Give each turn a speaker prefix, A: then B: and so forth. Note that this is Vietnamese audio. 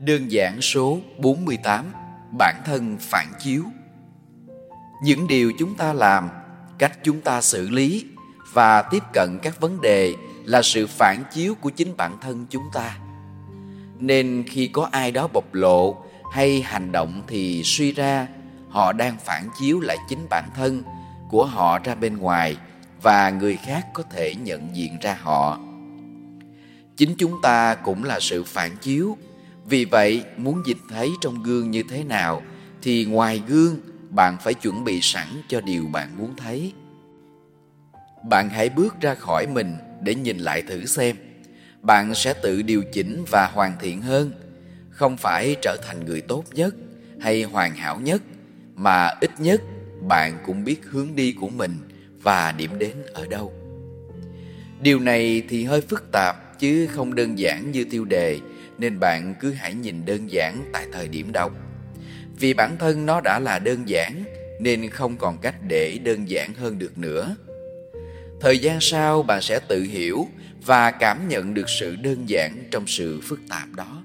A: Đơn giản số 48 Bản thân phản chiếu Những điều chúng ta làm, cách chúng ta xử lý và tiếp cận các vấn đề là sự phản chiếu của chính bản thân chúng ta. Nên khi có ai đó bộc lộ hay hành động thì suy ra họ đang phản chiếu lại chính bản thân của họ ra bên ngoài và người khác có thể nhận diện ra họ. Chính chúng ta cũng là sự phản chiếu vì vậy, muốn nhìn thấy trong gương như thế nào thì ngoài gương bạn phải chuẩn bị sẵn cho điều bạn muốn thấy. Bạn hãy bước ra khỏi mình để nhìn lại thử xem. Bạn sẽ tự điều chỉnh và hoàn thiện hơn, không phải trở thành người tốt nhất hay hoàn hảo nhất, mà ít nhất bạn cũng biết hướng đi của mình và điểm đến ở đâu. Điều này thì hơi phức tạp chứ không đơn giản như tiêu đề, nên bạn cứ hãy nhìn đơn giản tại thời điểm đọc. Vì bản thân nó đã là đơn giản, nên không còn cách để đơn giản hơn được nữa. Thời gian sau, bạn sẽ tự hiểu và cảm nhận được sự đơn giản trong sự phức tạp đó.